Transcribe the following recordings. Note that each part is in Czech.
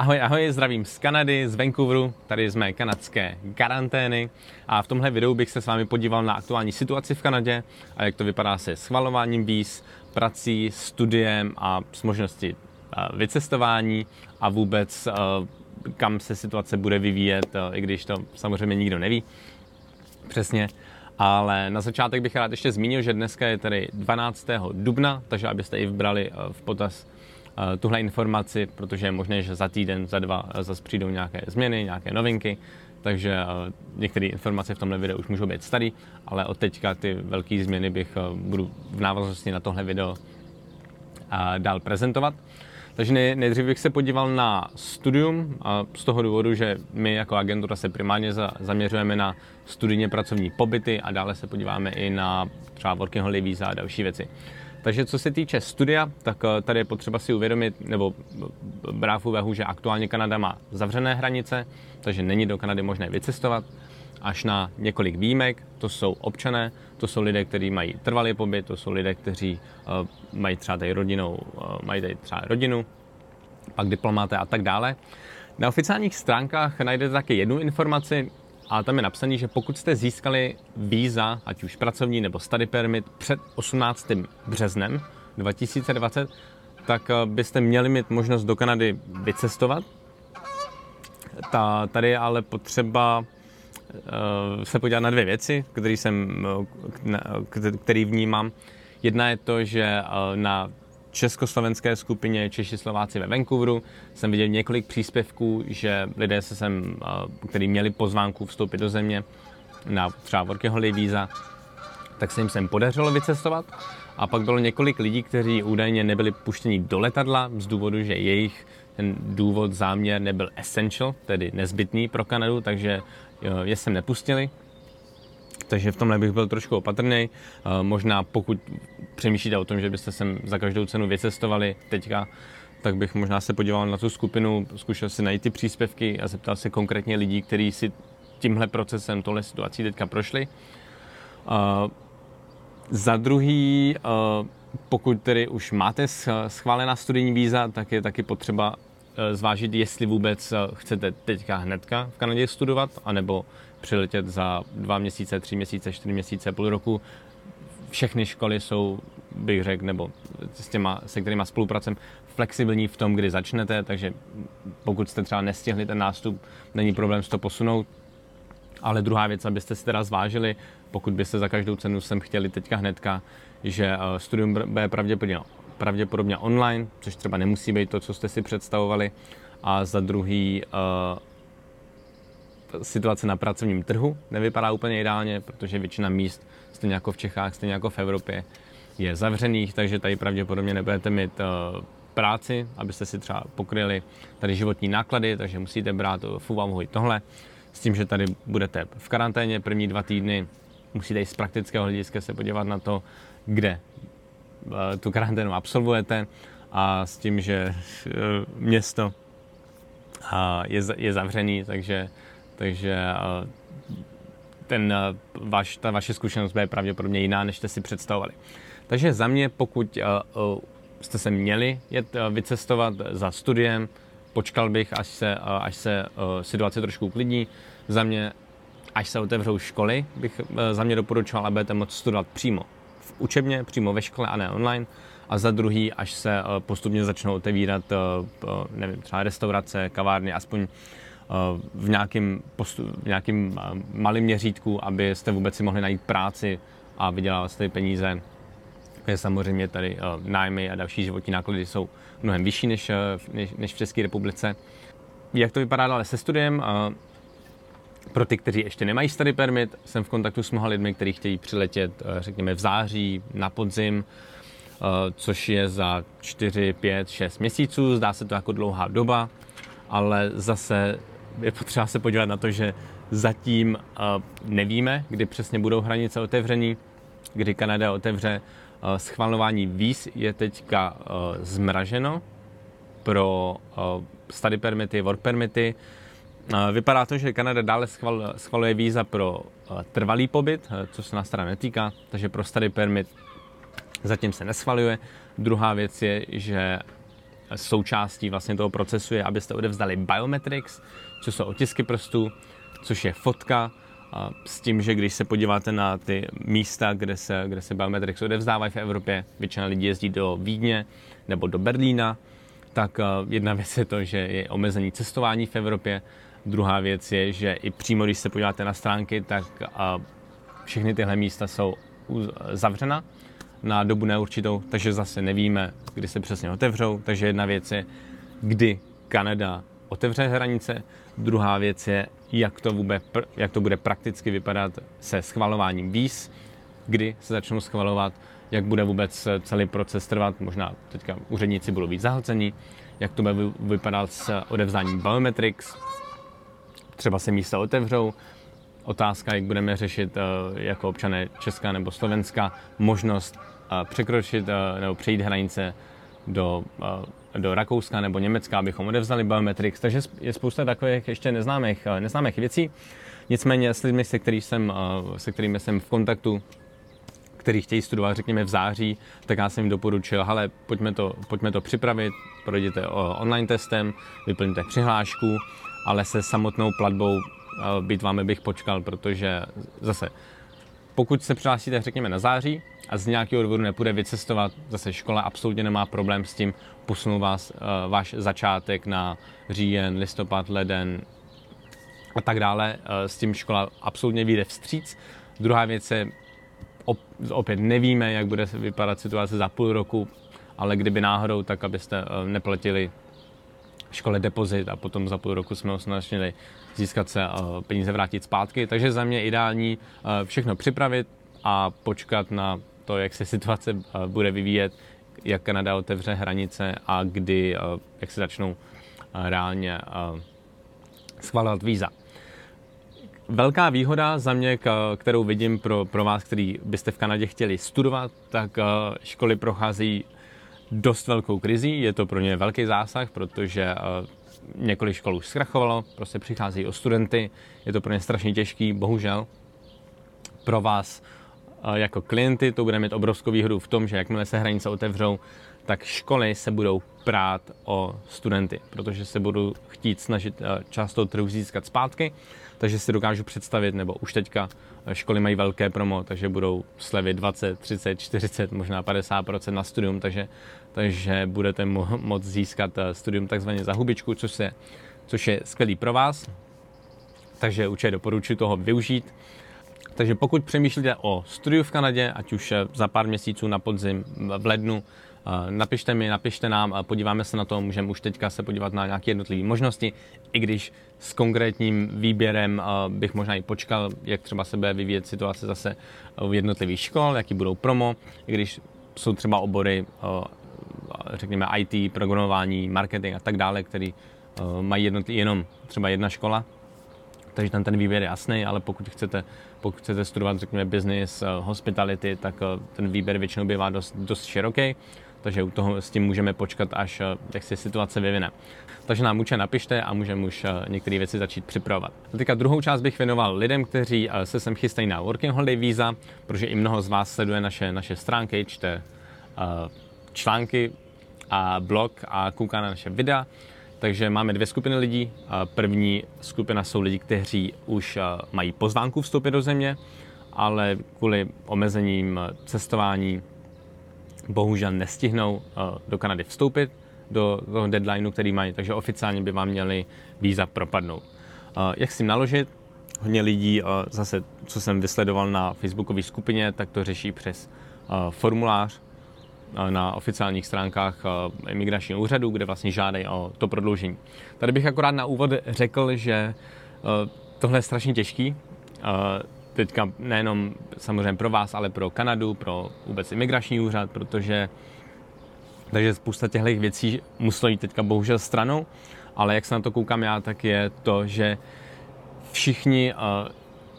Ahoj, ahoj, zdravím z Kanady, z Vancouveru, tady mé kanadské karantény a v tomhle videu bych se s vámi podíval na aktuální situaci v Kanadě a jak to vypadá se schvalováním víz, prací, studiem a s možností vycestování a vůbec kam se situace bude vyvíjet, i když to samozřejmě nikdo neví přesně. Ale na začátek bych rád ještě zmínil, že dneska je tedy 12. dubna, takže abyste i vbrali v potaz Eh, tuhle informaci, protože je možné, že za týden, za dva eh, zase přijdou nějaké změny, nějaké novinky, takže eh, některé informace v tomhle videu už můžou být staré, ale od teďka ty velké změny bych budu v návaznosti na tohle video dál prezentovat. Takže nejdřív bych se podíval na studium a z toho důvodu, že my jako agentura se primárně zaměřujeme na studijně pracovní pobyty a dále se podíváme i na třeba working holiday visa a další věci. Takže co se týče studia, tak eh, tady je potřeba si uvědomit, nebo brát v že aktuálně Kanada má zavřené hranice, takže není do Kanady možné vycestovat, až na několik výjimek, to jsou občané, to jsou lidé, kteří mají trvalý pobyt, to jsou lidé, kteří uh, mají třeba tady rodinou, mají tady třeba rodinu, pak diplomáté a tak dále. Na oficiálních stránkách najdete také jednu informaci, a tam je napsané, že pokud jste získali víza, ať už pracovní nebo study permit před 18. březnem 2020, tak eh, byste měli mít možnost do Kanady vycestovat. Ta, tady je ale potřeba uh, se podívat na dvě věci, které jsem, uh, který vnímám. Jedna je to, že na československé skupině Češi Slováci ve Vancouveru jsem viděl několik příspěvků, že lidé se sem, kteří měli pozvánku vstoupit do země na třeba working holiday víza, tak se jim sem podařilo vycestovat. A pak bylo několik lidí, kteří údajně nebyli puštěni do letadla z důvodu, že jejich ten důvod, záměr nebyl essential, tedy nezbytný pro Kanadu, takže je sem nepustili takže v tomhle bych byl trošku opatrný. Eh, možná pokud přemýšlíte o tom, že byste sem za každou cenu vycestovali teďka, tak bych možná se podíval na tu skupinu, zkušel si najít ty příspěvky a zeptal se konkrétně lidí, kteří si tímhle procesem, tohle situací teďka prošli. Uh, za druhý, uh, pokud tedy už máte schválená studijní víza, tak je taky potřeba zvážit, jestli vůbec chcete teďka hnedka v Kanadě studovat, anebo přiletět za dva měsíce, tři měsíce, čtyři měsíce, půl roku. Všechny školy jsou, bych řekl, nebo s těma, se kterými spolupracujeme, flexibilní v tom, kdy začnete, takže pokud jste třeba nestihli ten nástup, není problém to posunout. Ale druhá věc, abyste si teda zvážili, pokud byste za každou cenu sem chtěli teďka hnedka, že eh, studium bude pravděpodobně, pravděpodobně online, což třeba nemusí být to, co jste si představovali. A za druhý, uh, situace na pracovním trhu nevypadá úplně ideálně, protože většina míst, stejně jako v Čechách, stejně jako v Evropě, je zavřených, takže tady pravděpodobně nebudete mít uh, práci, abyste si třeba pokryli tady životní náklady, takže musíte brát v úvahu i tohle. S tím, že tady budete v karanténě první dva týdny, musíte i z praktického hlediska se podívat na to, kde uh, tu karanténu absolvujete a s tím, že město je, je zavřený, takže takže eh, ten, eh, vaš, ta vaše zkušenost bude pravděpodobně jiná, než jste si představovali. Takže za mě, pokud eh, jste se měli jet vycestovat za studiem, počkal bych, až se, až se situace trošku uklidní. Za mě, až se otevřou školy, bych za mě doporučoval, aby budete moct studovat přímo v učebně, přímo ve škole a ne online. A za druhý, až se postupně začnou otevírat, nevím, třeba restaurace, kavárny, aspoň v nějakém, postu, v nějakém malém měřítku, abyste vůbec si mohli najít práci a vydělávat ty peníze. Je samozřejmě tady nájmy a další životní náklady jsou mnohem vyšší než, než, než v České republice. Jak to vypadá dále se studiem? Pro ty, kteří ještě nemají study permit, jsem v kontaktu s mnoha lidmi, kteří chtějí přiletět, řekněme, v září, na podzim, což je za 4, 5, 6 měsíců. Zdá se to jako dlouhá doba, ale zase je potřeba se podívat na to, že zatím uh, nevíme, kdy přesně budou hranice otevření, kdy Kanada otevře. Uh, schvalování víz je teďka uh, zmraženo pro study permity, work permity. Vypadá to, že Kanada dále schval, schvaluje víza pro trvalý pobyt, uh, co se nás teda netýká, takže pro study permit zatím se neschvaluje. Druhá věc je, že součástí vlastně toho procesu je, abyste odevzdali biometrics, což jsou otisky prstů, což je fotka, s tím, že když se podíváte na ty místa, kde se, kde se biometrics odevzdávají v Evropě, většina lidí jezdí do Vídně nebo do Berlína, tak jedna věc je to, že je omezení cestování v Evropě, druhá věc je, že i přímo, když se podíváte na stránky, tak všechny tyhle místa jsou zavřena na dobu neurčitou, takže zase nevíme, kdy se přesně otevřou. Takže jedna věc je, kdy Kanada otevře hranice, druhá věc je, jak to, bude, jak to bude prakticky vypadat se schvalováním víz, kdy se začnou schvalovat, jak bude vůbec celý proces trvat, možná teďka úředníci budou víc zahlcení, jak to bude vypadat s odevzáním biometrics, třeba se místa otevřou, otázka, jak budeme řešit eh, jako občané Česka nebo Slovenska možnost eh, překročit eh, nebo přejít hranice do, do Rakouska nebo Německa, abychom odevzali biometrix. Takže je spousta takových ještě neznámých, neznámých věcí. Nicméně s lidmi, se, který jsem, se kterými jsem v kontaktu, který chtějí studovat, řekněme v září, tak já jsem jim doporučil, ale pojďme to, pojďme to připravit, projděte online testem, vyplňte přihlášku, ale se samotnou platbou být vámi bych počkal, protože zase, pokud se přihlásíte, řekněme, na září a z nějakého důvodu nepůjde vycestovat, zase škola absolutně nemá problém s tím, posunou vás, uh, váš začátek na říjen, listopad, leden a tak dále. Uh, s tím škola absolutně vyjde vstříc. Druhá věc je, op, opět nevíme, jak bude vypadat situace za půl roku, ale kdyby náhodou, tak abyste uh, neplatili škole depozit a potom za půl roku jsme snažili získat se eh, peníze vrátit zpátky. Takže za mě ideální eh, všechno připravit a počkat na to, jak se situace eh, bude vyvíjet, jak Kanada otevře hranice a kdy, jak se začnou reálně schvalovat víza. Velká výhoda za mě, kterou vidím pro, pro vás, který byste v Kanadě chtěli studovat, tak školy procházejí dost velkou krizí. Je to pro ně velký zásah, protože eh, několik škol už zkrachovalo, prostě přicházejí o studenty, je to pro ně strašně těžký, bohužel. Pro vás eh, jako klienty to bude mít obrovskou výhodu v tom, že jakmile se hranice otevřou, tak školy se budou prát o studenty, protože se budou chtít snažit eh, část toho trhu získat zpátky, takže si dokážu představit, nebo už teďka eh, školy mají velké promo, takže budou slevy 20, 30, 40, možná 50% na studium, takže, takže budete mo- moct získat eh, studium takzvaně za hubičku, což, se, což je skvělý pro vás, takže určitě doporučuji toho využít. Takže pokud přemýšlíte o studiu v Kanadě, ať už za pár měsíců na podzim, v lednu, Napište mi, napište nám, podíváme se na to, můžeme už teďka se podívat na nějaké jednotlivé možnosti, i když s konkrétním výběrem bych možná i počkal, jak třeba se bude vyvíjet situace zase v jednotlivých škol, jaký budou promo, i když jsou třeba obory, řekněme IT, programování, marketing a tak dále, který mají jednotlivý, jenom třeba jedna škola, takže tam ten výběr je jasný, ale pokud chcete, pokud chcete studovat, řekněme, business, hospitality, tak ten výběr většinou bývá dost, dost široký takže u toho s tím můžeme počkat, až eh, jak se situace vyvine. Takže nám určitě napište a můžeme už eh, některé věci začít připravovat. A teďka druhou část bych věnoval lidem, kteří eh, se sem chystají na Working Holiday Visa, protože i mnoho z vás sleduje naše, naše stránky, čte články a blog a kouká na naše videa. Takže máme dvě skupiny lidí. První skupina jsou lidi, kteří už mají pozvánku vstoupit do země, ale kvůli omezením cestování bohužel nestihnou eh, do Kanady vstoupit do toho deadlineu, který mají, takže oficiálně by vám měli víza propadnout. Eh, jak s tím naložit? Hodně lidí, eh, zase co jsem vysledoval na facebookové skupině, tak to řeší přes formulář na oficiálních stránkách imigračního úřadu, kde vlastně žádají o to prodloužení. Tady bych akorát na úvod řekl, že tohle je strašně těžký teďka nejenom samozřejmě pro vás, ale pro Kanadu, pro vůbec imigrační úřad, protože takže spousta těchto věcí jít teďka bohužel stranou, ale jak se na to koukám já, tak je to, že všichni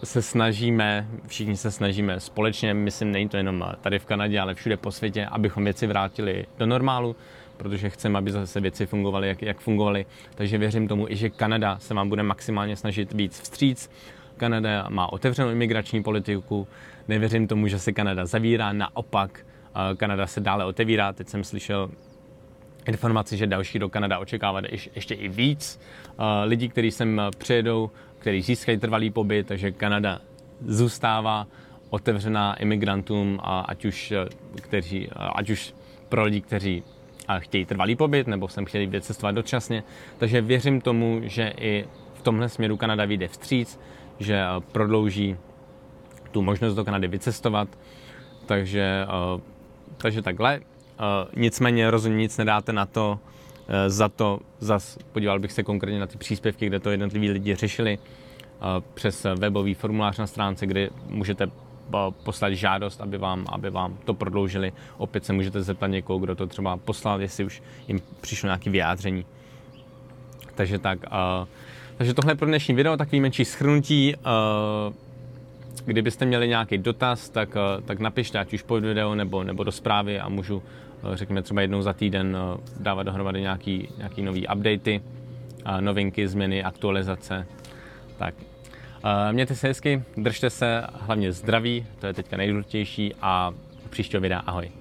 se snažíme, všichni se snažíme společně, myslím, není to jenom tady v Kanadě, ale všude po světě, abychom věci vrátili do normálu, protože chceme, aby zase věci fungovaly, jak, jak fungovaly. Takže věřím tomu i, že Kanada se vám bude maximálně snažit víc vstříc, Kanada má otevřenou imigrační politiku, nevěřím tomu, že se Kanada zavírá, naopak Kanada se dále otevírá. Teď jsem slyšel informaci, že další do Kanada očekávat ještě i víc lidí, kteří sem přijedou, kteří získají trvalý pobyt, takže Kanada zůstává otevřená imigrantům, ať už, kteří, ať už pro lidi, kteří chtějí trvalý pobyt nebo sem chtěli vycestovat dočasně. Takže věřím tomu, že i v tomhle směru Kanada vyjde vstříc, že prodlouží tu možnost do Kanady vycestovat. Takže, takže takhle. Nicméně rozhodně nic nedáte na to, za to, zas podíval bych se konkrétně na ty příspěvky, kde to jednotliví lidi řešili přes webový formulář na stránce, kde můžete poslat žádost, aby vám, aby vám to prodloužili. Opět se můžete zeptat někoho, kdo to třeba poslal, jestli už jim přišlo nějaké vyjádření. Takže tak, takže tohle je pro dnešní video, takový menší schrnutí. Uh, kdybyste měli nějaký dotaz, tak, uh, tak napište, ať už pod video nebo, nebo do zprávy a můžu, uh, řekněme třeba jednou za týden, dávat dohromady nějaký, nějaký nový updaty, novinky, změny, aktualizace. Tak Eh, mějte se hezky, držte se, hlavně zdraví, to je teďka nejdůležitější a příštího videa ahoj.